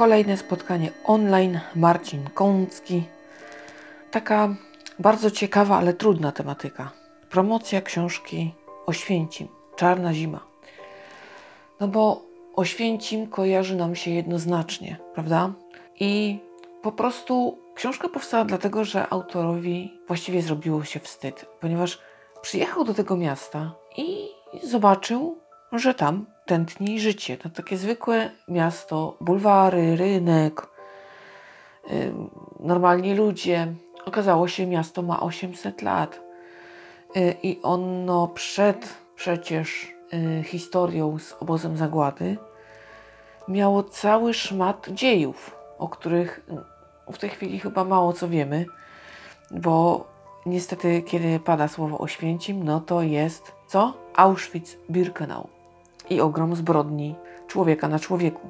Kolejne spotkanie online. Marcin Kącki. Taka bardzo ciekawa, ale trudna tematyka. Promocja książki Oświęcim. Czarna zima. No bo Oświęcim kojarzy nam się jednoznacznie, prawda? I po prostu książka powstała dlatego, że autorowi właściwie zrobiło się wstyd, ponieważ przyjechał do tego miasta i zobaczył, że tam tętni życie. To takie zwykłe miasto, bulwary, rynek, normalni ludzie. Okazało się, miasto ma 800 lat. Yy, I ono przed przecież yy, historią z obozem zagłady miało cały szmat dziejów, o których w tej chwili chyba mało co wiemy, bo niestety, kiedy pada słowo Oświęcim, no to jest co? Auschwitz-Birkenau i ogrom zbrodni człowieka na człowieku.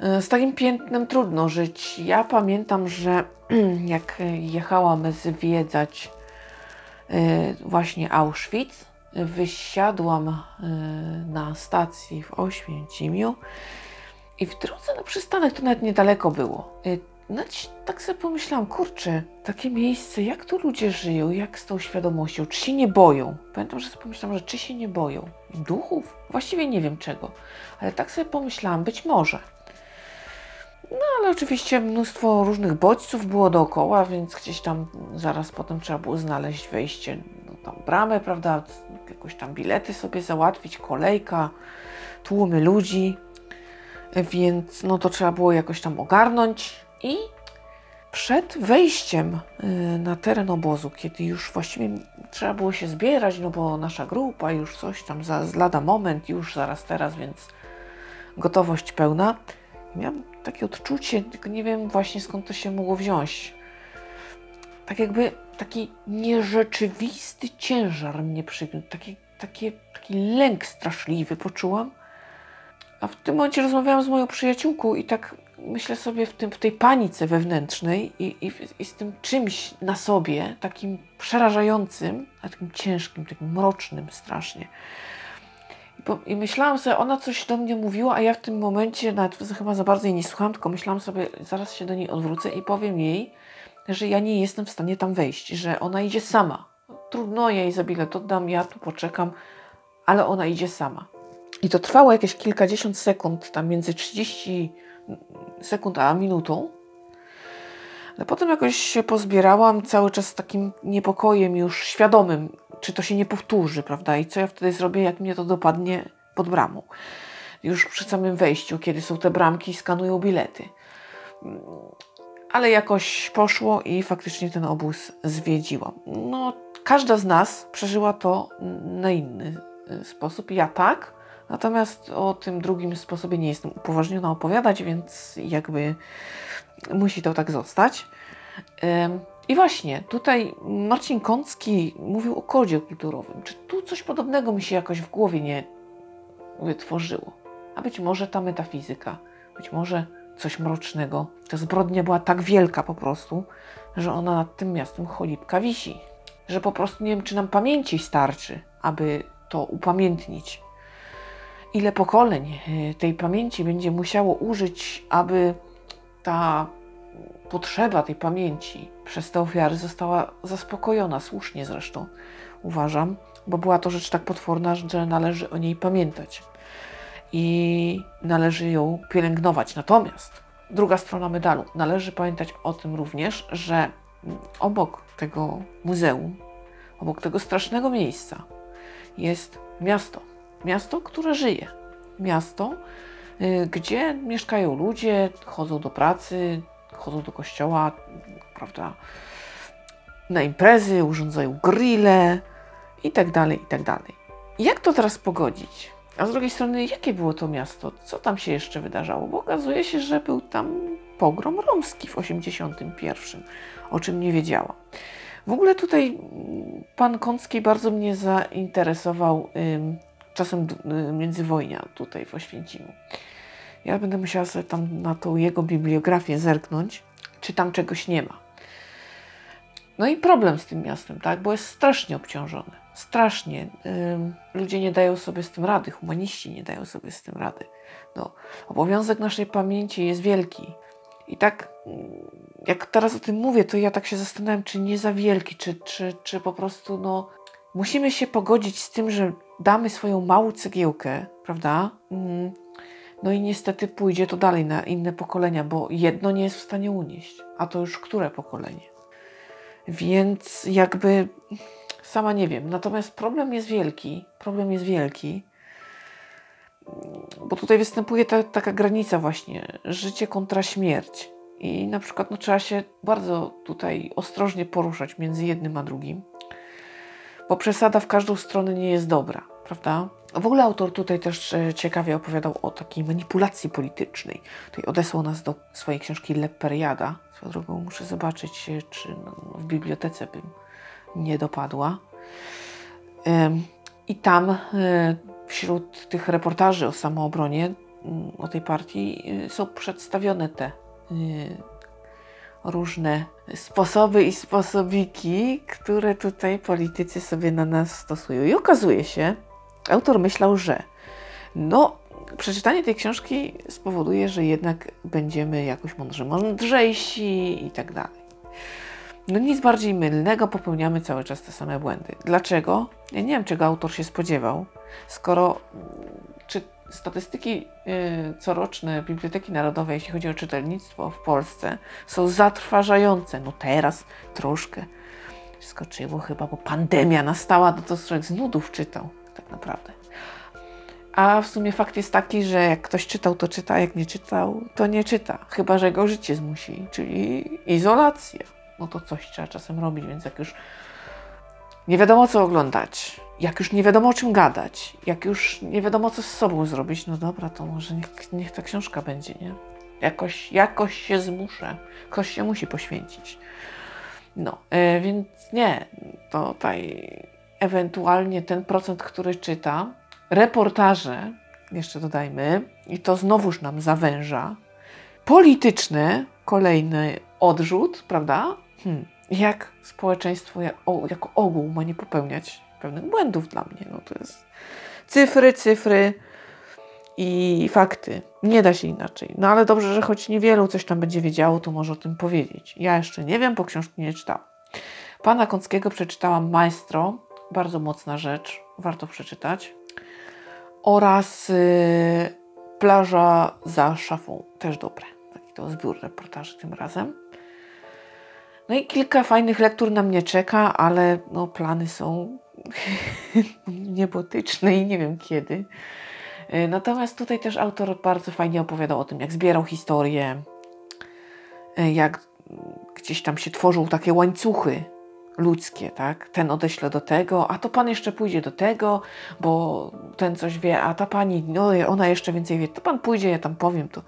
E, z takim piętnem trudno żyć. Ja pamiętam, że jak jechałam zwiedzać e, właśnie Auschwitz, wysiadłam e, na stacji w Oświęcimiu i w drodze na przystanek to nawet niedaleko było. No tak sobie pomyślałam, kurczę, takie miejsce, jak tu ludzie żyją, jak z tą świadomością, czy się nie boją? Pamiętam, że sobie pomyślałam, że czy się nie boją? Duchów? Właściwie nie wiem czego, ale tak sobie pomyślałam, być może. No ale oczywiście mnóstwo różnych bodźców było dookoła, więc gdzieś tam zaraz potem trzeba było znaleźć wejście, no tam bramę, prawda, jakoś tam bilety sobie załatwić, kolejka, tłumy ludzi, więc no to trzeba było jakoś tam ogarnąć. I przed wejściem y, na teren obozu, kiedy już właściwie trzeba było się zbierać, no bo nasza grupa już coś tam za moment, już zaraz teraz, więc gotowość pełna. Miałam takie odczucie, tylko nie wiem właśnie skąd to się mogło wziąć. Tak jakby taki nierzeczywisty ciężar mnie przygniótł, taki, taki, taki lęk straszliwy poczułam. A w tym momencie rozmawiałam z moją przyjaciółką i tak myślę sobie w, tym, w tej panice wewnętrznej i, i, i, z tym czymś na sobie, takim przerażającym, a takim ciężkim, takim mrocznym strasznie. I, po, I, myślałam sobie, ona coś do mnie mówiła, a ja w tym momencie nawet chyba za bardzo jej nie słuchałam, tylko myślałam sobie, zaraz się do niej odwrócę i powiem jej, że ja nie jestem w stanie tam wejść, że ona idzie sama. Trudno jej za bilet oddam, ja tu poczekam, ale ona idzie sama. I to trwało jakieś kilkadziesiąt sekund, tam między 30 sekund a minutą. Ale potem jakoś się pozbierałam cały czas z takim niepokojem już świadomym, czy to się nie powtórzy, prawda? I co ja wtedy zrobię, jak mnie to dopadnie pod bramą. Już przy samym wejściu, kiedy są te bramki i skanują bilety. Ale jakoś poszło i faktycznie ten obóz zwiedziłam. No, każda z nas przeżyła to na inny y, sposób. Ja tak, Natomiast o tym drugim sposobie nie jestem upoważniona opowiadać, więc jakby musi to tak zostać. I właśnie, tutaj Marcin Kącki mówił o kodzie kulturowym. Czy tu coś podobnego mi się jakoś w głowie nie wytworzyło? A być może ta metafizyka, być może coś mrocznego. Ta zbrodnia była tak wielka po prostu, że ona nad tym miastem cholipka wisi. Że po prostu nie wiem, czy nam pamięci starczy, aby to upamiętnić ile pokoleń e, tej pamięci będzie musiało użyć, aby ta potrzeba tej pamięci przez te ofiary została zaspokojona, słusznie zresztą uważam, bo była to rzecz tak potworna, że należy o niej pamiętać i należy ją pielęgnować. Natomiast druga strona medalu, należy pamiętać o tym również, że obok tego muzeum, obok tego strasznego miejsca jest miasto Miasto, które żyje. Miasto, y, gdzie mieszkają ludzie, chodzą do pracy, chodzą do kościoła, prawda, na imprezy, urządzają grille i tak dalej, i tak. Jak to teraz pogodzić? A z drugiej strony, jakie było to miasto? Co tam się jeszcze wydarzało? Bo okazuje się, że był tam pogrom romski w 81, o czym nie wiedziałam. W ogóle tutaj pan Kącki bardzo mnie zainteresował czasem y, międzywojnia tutaj w Oświęcimiu. Ja będę musiała sobie tam na tą jego bibliografię zerknąć, czy tam czegoś nie ma. No i problem z tym miastem, tak? Bo jest strasznie obciążone. Strasznie. Ludzie nie dają sobie z tym rady, humaniści nie dają sobie z tym rady. No, obowiązek naszej pamięci jest wielki. I tak, mm, jak teraz o tym mówię, to ja tak się zastanawiam, czy nie za wielki, czy, czy, czy po prostu, no, musimy się pogodzić z tym, że damy swoją małą cegiełkę, prawda? Mm, no i niestety pójdzie to dalej na inne pokolenia, bo jedno nie jest w stanie unieść. A to już które pokolenie? Więc jakby sama nie wiem. Natomiast problem jest wielki. Problem jest wielki. Bo tutaj występuje ta, taka granica właśnie życie kontra śmierć. I na przykład no, trzeba się bardzo tutaj ostrożnie poruszać między jednym a drugim, bo przesada w każdą stronę nie jest dobra, prawda? W ogóle autor tutaj też e, ciekawie opowiadał o takiej manipulacji politycznej. Tutaj odesłał nas do swojej książki Leperiada. Swoją drogą muszę zobaczyć, e, czy w bibliotece bym nie dopadła. I tam e, wśród tych reportaży o samoobronie, mm, o tej partii, są przedstawione te różne sposoby i sposobiki, które tutaj politycy sobie na nas stosują. I okazuje się, autor myślał, że no, przeczytanie tej książki spowoduje, że jednak będziemy jakoś mądrze, mądrzejsi i tak dalej. No nic bardziej mylnego, popełniamy cały czas te same błędy. Dlaczego? Ja nie wiem, czego autor się spodziewał, skoro statystyki y, coroczne Biblioteki Narodowej, jeśli chodzi o czytelnictwo w Polsce, są zatrważające. No teraz troszkę skoczyło chyba, bo pandemia nastała, no to z nudów czytał tak naprawdę. A w sumie fakt jest taki, że jak ktoś czytał, to czyta, jak nie czytał, to nie czyta. Chyba, że go życie zmusi, czyli izolacja. No to coś trzeba czasem robić, więc jak już nie wiadomo co oglądać, jak już nie wiadomo o czym gadać, jak już nie wiadomo co z sobą zrobić, no dobra, to może niech, niech ta książka będzie, nie? Jakoś, jakoś się zmuszę, ktoś się musi poświęcić. No, yy, więc nie, to tutaj ewentualnie ten procent, który czyta, reportaże, jeszcze dodajmy, i to znowuż nam zawęża, polityczne, kolejny odrzut, prawda? Hmm. Jak społeczeństwo jako ogół ma nie popełniać pewnych błędów dla mnie. No to jest cyfry, cyfry i fakty. Nie da się inaczej. No ale dobrze, że choć niewielu coś tam będzie wiedziało, to może o tym powiedzieć. Ja jeszcze nie wiem, bo książki nie czytałam. Pana Kąckiego przeczytałam Maestro, bardzo mocna rzecz, warto przeczytać. Oraz y, Plaża za szafą, też dobre. Taki to zbiór reportaży tym razem. No i kilka fajnych lektur na mnie czeka, ale no, plany są niebotyczne i nie wiem kiedy. Y, natomiast tutaj też autor bardzo fajnie opowiadał o tym, jak zbierał historię, y, jak gdzieś tam się tworzą takie łańcuchy ludzkie, tak? Ten odeśle do tego, a to pan jeszcze pójdzie do tego, bo ten coś wie, a ta pani, no ona jeszcze więcej wie, to pan pójdzie, ja tam powiem to.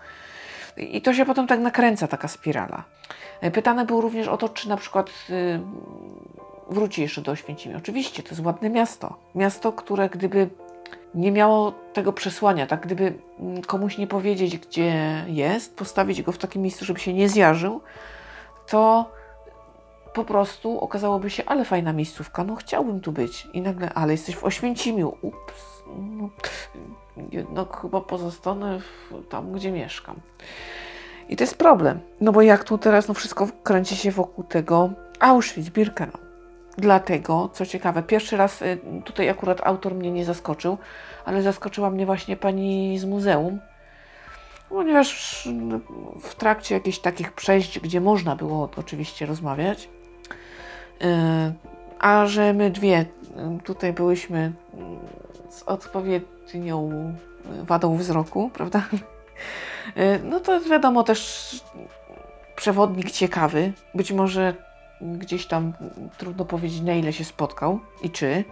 I to się potem tak nakręca, taka spirala. Pytany był również o to, czy na przykład yy, wróci jeszcze do Oświęcimia. Oczywiście, to jest ładne miasto. Miasto, które gdyby nie miało tego przesłania, tak gdyby mm, komuś nie powiedzieć, gdzie jest, postawić go w takim miejscu, żeby się nie zjarzył, to po prostu okazałoby się, ale fajna miejscówka, no chciałbym tu być. I nagle, ale jesteś w Oświęcimiu. Ups, no, jednak chyba pozostanę tam, gdzie mieszkam. I to jest problem, no bo jak tu teraz, no wszystko kręci się wokół tego Auschwitz-Birkenau. Dlatego, co ciekawe, pierwszy raz y, tutaj akurat autor mnie nie zaskoczył, ale zaskoczyła mnie właśnie pani z muzeum, ponieważ no, w trakcie jakichś takich przejść, gdzie można było oczywiście rozmawiać, E, a że my dwie tutaj byłyśmy z odpowiednią wadą wzroku, prawda? E, no to wiadomo też przewodnik ciekawy. Być może gdzieś tam trudno powiedzieć na ile się spotkał i czy.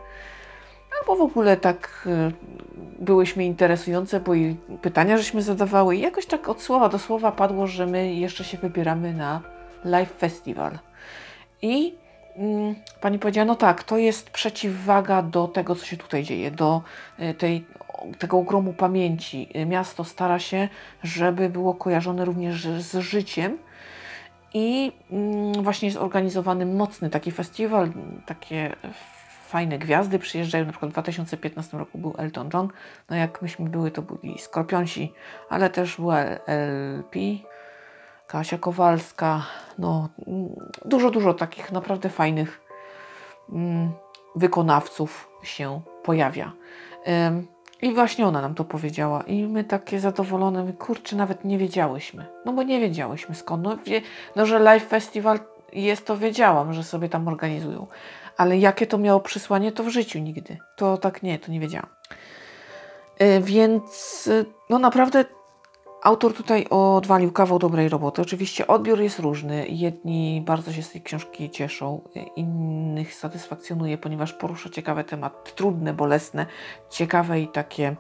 Albo w ogóle tak e, byłyśmy interesujące, bo i pytania żeśmy zadawały i jakoś tak od słowa do słowa padło, że my jeszcze się wybieramy na live festival. I Mm, pani powiedziała, no tak, to jest przeciwwaga do tego, co się tutaj dzieje, do tej, tego ogromu pamięci. Miasto stara się, żeby było kojarzone również z życiem I mm, właśnie jest organizowany mocny taki festiwal, takie fajne gwiazdy przyjeżdżają. Na przykład w 2015 roku był Elton John. No jak myśmy były, to byli Skorpionsi, ale też była LP, Kasia Kowalska. No dużo, dużo takich naprawdę fajnych mm, wykonawców się pojawia. I właśnie ona nam to powiedziała. I my takie zadowolone, kurczę, nawet nie wiedziałyśmy. No bo nie wiedziałyśmy skąd. No, wie, no że Live Festival jest, to wiedziałam, że sobie tam organizują. Ale jakie to miało przysłanie, to w życiu nigdy. To tak nie, to nie wiedziałam. Yy, więc yy, no naprawdę Autor tutaj odwalił kawał dobrej roboty. Oczywiście odbiór jest różny. Jedni bardzo się z tej książki cieszą, innych satysfakcjonuje, ponieważ porusza ciekawe tematy, trudne, bolesne, ciekawe i takie,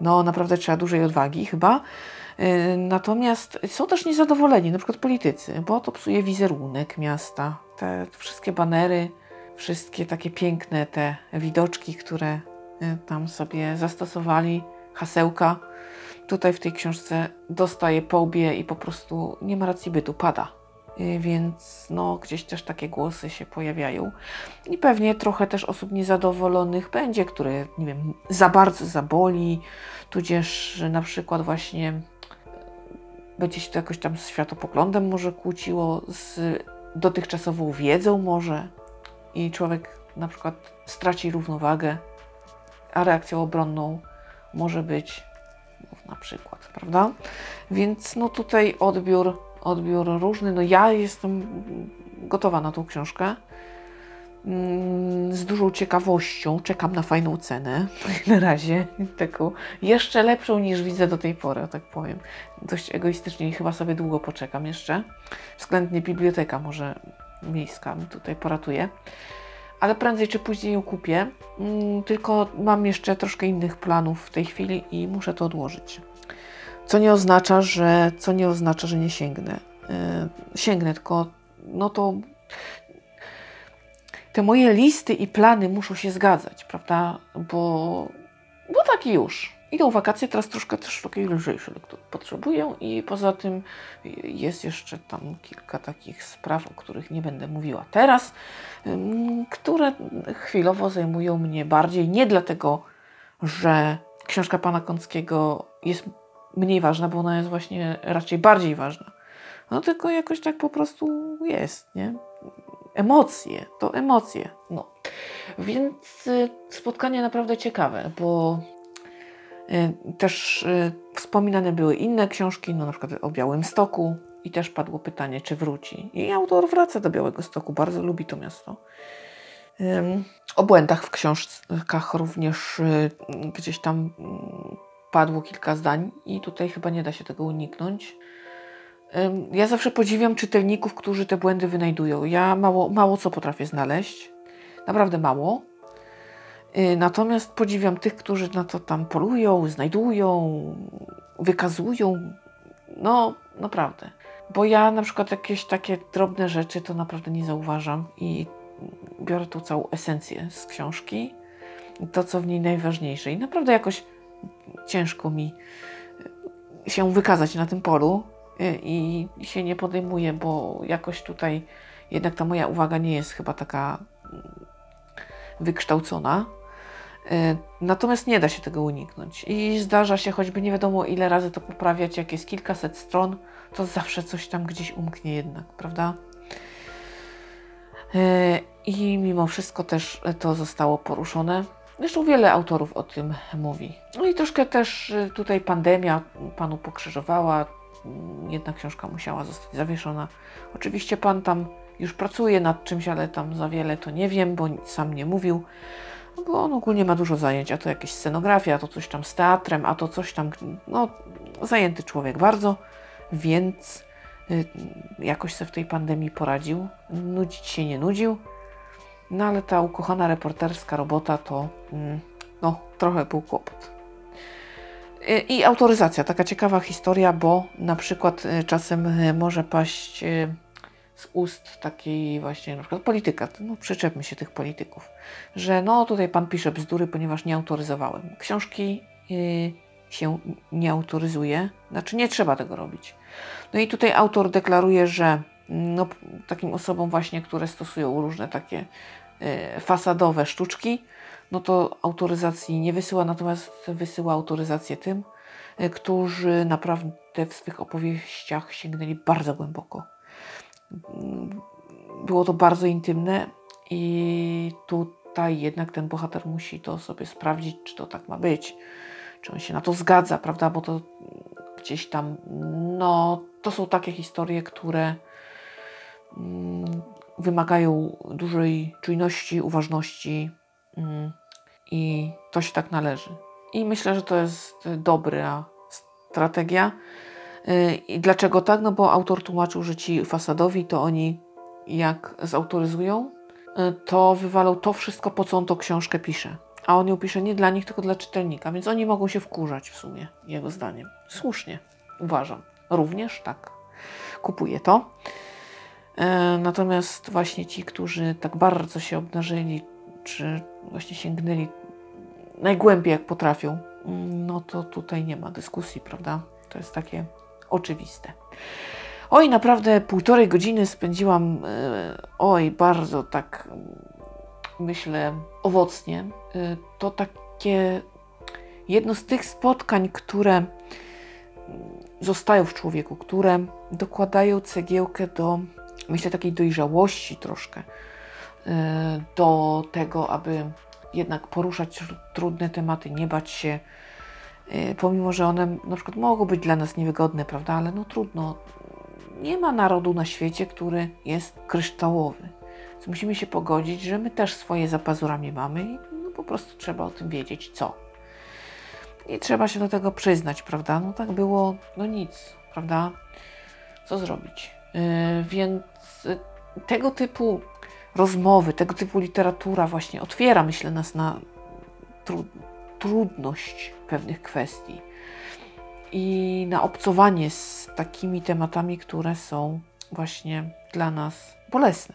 no naprawdę trzeba dużej odwagi chyba. Y, natomiast są też niezadowoleni, na przykład politycy, bo to psuje wizerunek miasta. Te wszystkie banery, wszystkie takie piękne te widoczki, które y, tam sobie zastosowali, hasełka tutaj w tej książce dostaje po łbie i po prostu nie ma racji bytu, pada. Y, więc no, gdzieś też takie głosy się pojawiają. I pewnie trochę też osób niezadowolonych będzie, które, nie wiem, za bardzo zaboli, tudzież na przykład właśnie e, będzie się to jakoś tam z światopoglądem może kłóciło, z dotychczasową wiedzą może i człowiek na przykład straci równowagę, a reakcją obronną może być na przykład, prawda? Więc no tutaj odbiór, odbiór różny. No ja jestem gotowa na tą książkę. Mm, z dużą ciekawością czekam na fajną cenę. Na razie taką jeszcze lepszą niż widzę do tej pory, tak powiem. Dość egoistycznie i chyba sobie długo poczekam jeszcze. Względnie biblioteka może miejska mi tutaj poratuje ale prędzej czy później ją kupię. Mm, tylko mam jeszcze troszkę innych planów w tej chwili i muszę to odłożyć. Co nie oznacza, że, co nie, oznacza, że nie sięgnę. Yy, sięgnę, tylko no to te moje listy i plany muszą się zgadzać, prawda? Bo, bo tak już. Idą wakacje, teraz troszkę też takiej lżejszej lektury potrzebuję i poza tym jest jeszcze tam kilka takich spraw, o których nie będę mówiła teraz, które chwilowo zajmują mnie bardziej, nie dlatego, że książka pana Kąckiego jest mniej ważna, bo ona jest właśnie raczej bardziej ważna. No tylko jakoś tak po prostu jest, nie? Emocje, to emocje. No. Więc y, spotkanie naprawdę ciekawe, bo też y, wspominane były inne książki, no na przykład o Białym Stoku i też padło pytanie, czy wróci. I autor wraca do Białego Stoku, bardzo lubi to miasto. O błędach w książkach również y, gdzieś tam mm, padło kilka zdań i tutaj chyba nie da się tego uniknąć. Ja zawsze podziwiam czytelników, którzy te błędy wynajdują. Ja mało, mało co potrafię znaleźć, naprawdę mało. Y, natomiast podziwiam tych, którzy na to tam polują, znajdują, wykazują. No, naprawdę. Bo ja na przykład jakieś takie drobne rzeczy to naprawdę nie zauważam i biorę tą całą esencję z książki, to co w niej najważniejsze. I naprawdę jakoś ciężko mi się wykazać na tym polu y, i się nie podejmuję, bo jakoś tutaj jednak ta moja uwaga nie jest chyba taka wykształcona. E, natomiast nie da się tego uniknąć i zdarza się choćby nie wiadomo ile razy to poprawiać, jak jest kilkaset stron, to zawsze coś tam gdzieś umknie jednak, prawda? E, I mimo wszystko też to zostało poruszone. Zresztą wiele autorów o tym mówi. No i troszkę też e, tutaj pandemia panu pokrzyżowała. Jedna książka musiała zostać zawieszona. Oczywiście pan tam już pracuje nad czymś, ale tam za wiele to nie wiem, bo sam nie mówił. No bo on ogólnie ma dużo zajęć, a to jakieś scenografia, a to coś tam z teatrem, a to coś tam, no zajęty człowiek bardzo, więc y, jakoś sobie w tej pandemii poradził. Nudzić się nie nudził, no ale ta ukochana reporterska robota to, mm, no, trochę był kłopot. Y, I autoryzacja, taka ciekawa historia, bo na przykład y, czasem może paść z ust takiej właśnie na przykład polityka, no przyczepmy się tych polityków, że no tutaj pan pisze bzdury, ponieważ nie autoryzowałem. Książki yy, się nie autoryzuje, znaczy nie trzeba tego robić. No i tutaj autor deklaruje, że no, p- takim osobom właśnie, które stosują różne takie e, fasadowe sztuczki, no to autoryzacji nie wysyła, natomiast wysyła autoryzację tym, e, którzy naprawdę w swych opowieściach sięgnęli bardzo głęboko. Było to bardzo intymne i tutaj jednak ten bohater musi to sobie sprawdzić, czy to tak ma być, czy on się na to zgadza, prawda? Bo to gdzieś tam, no, to są takie historie, które mm, wymagają dużej czujności, uważności mm, i to się tak należy. I myślę, że to jest dobra strategia. Y, I dlaczego tak? No bo autor tłumaczył, że ci fasadowi to oni jak zautoryzują, y, to wywalą to wszystko, po co on tą książkę pisze. A on ją pisze nie dla nich, tylko dla czytelnika, więc oni mogą się wkurzać w sumie, jego zdaniem. Słusznie, uważam. Również tak. Kupuję to. E, Natomiast właśnie ci, którzy tak bardzo się obnażyli, czy właśnie sięgnęli najgłębiej jak potrafią, mm, no to tutaj nie ma dyskusji, prawda? To jest takie oczywiste. Oj, naprawdę półtorej godziny spędziłam, e, oj, bardzo tak myślę owocnie. E, To takie jedno z tych spotkań, które mm, zostają w człowieku, które dokładają cegiełkę do, myślę, takiej dojrzałości troszkę, e, do tego, aby jednak poruszać tr- trudne tematy, nie bać się, pomimo, że one na przykład mogą być dla nas niewygodne, prawda, ale no trudno. Nie ma narodu na świecie, który jest kryształowy. Więc musimy się pogodzić, że my też swoje za pazurami mamy i no, po prostu trzeba o tym wiedzieć, co. I trzeba się do tego przyznać, prawda? No tak było, no nic, prawda? Co zrobić? Yy, więc y, tego typu rozmowy, tego typu literatura właśnie otwiera, myślę, nas na tru- trudność pewnych kwestii i na obcowanie z takimi tematami, które są właśnie dla nas bolesne.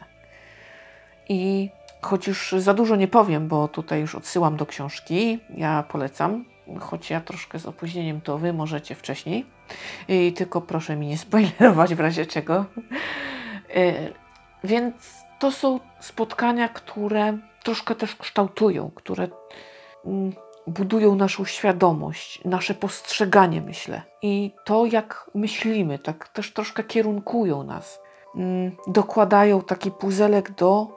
I choć już za dużo nie powiem, bo tutaj już odsyłam do książki, ja polecam, choć ja troszkę z opóźnieniem, to wy możecie wcześniej. I tylko proszę mi nie spoilerować w razie czego. Y, Więc to są spotkania, które troszkę też kształtują, które mm, budują naszą świadomość, nasze postrzeganie, myślę. I to, jak myślimy, tak też troszkę kierunkują nas. Mm, Dokładają taki puzelek do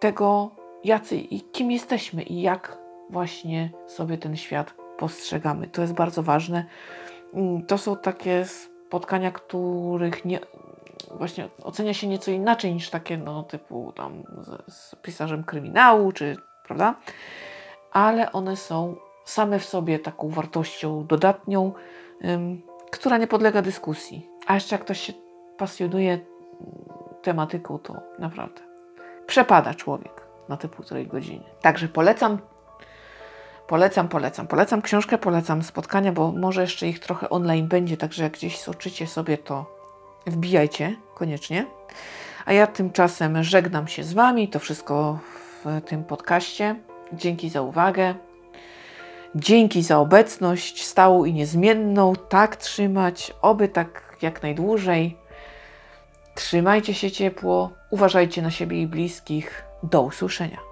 tego, jacy i kim jesteśmy i jak właśnie sobie ten świat postrzegamy. To jest bardzo ważne. Mm, To są takie spotkania, których nie, właśnie ocenia się nieco inaczej niż takie, no, typu tam z, z pisarzem kryminału, czy prawda? Ale one są same w sobie taką wartością dodatnią, która nie podlega dyskusji. A jeszcze jak ktoś się pasjonuje mm, tematyką, to naprawdę przepada człowiek na te półtorej godziny. Także polecam Polecam, polecam. Polecam książkę, polecam spotkania, bo może jeszcze ich trochę online będzie, także jak gdzieś soczycie sobie, to wbijajcie koniecznie. A ja tymczasem żegnam się z Wami. To wszystko w tym podcaście. Dzięki za uwagę. Dzięki za obecność stałą i niezmienną. Tak trzymać, oby tak jak najdłużej. Trzymajcie się ciepło, uważajcie na siebie i bliskich. Do usłyszenia.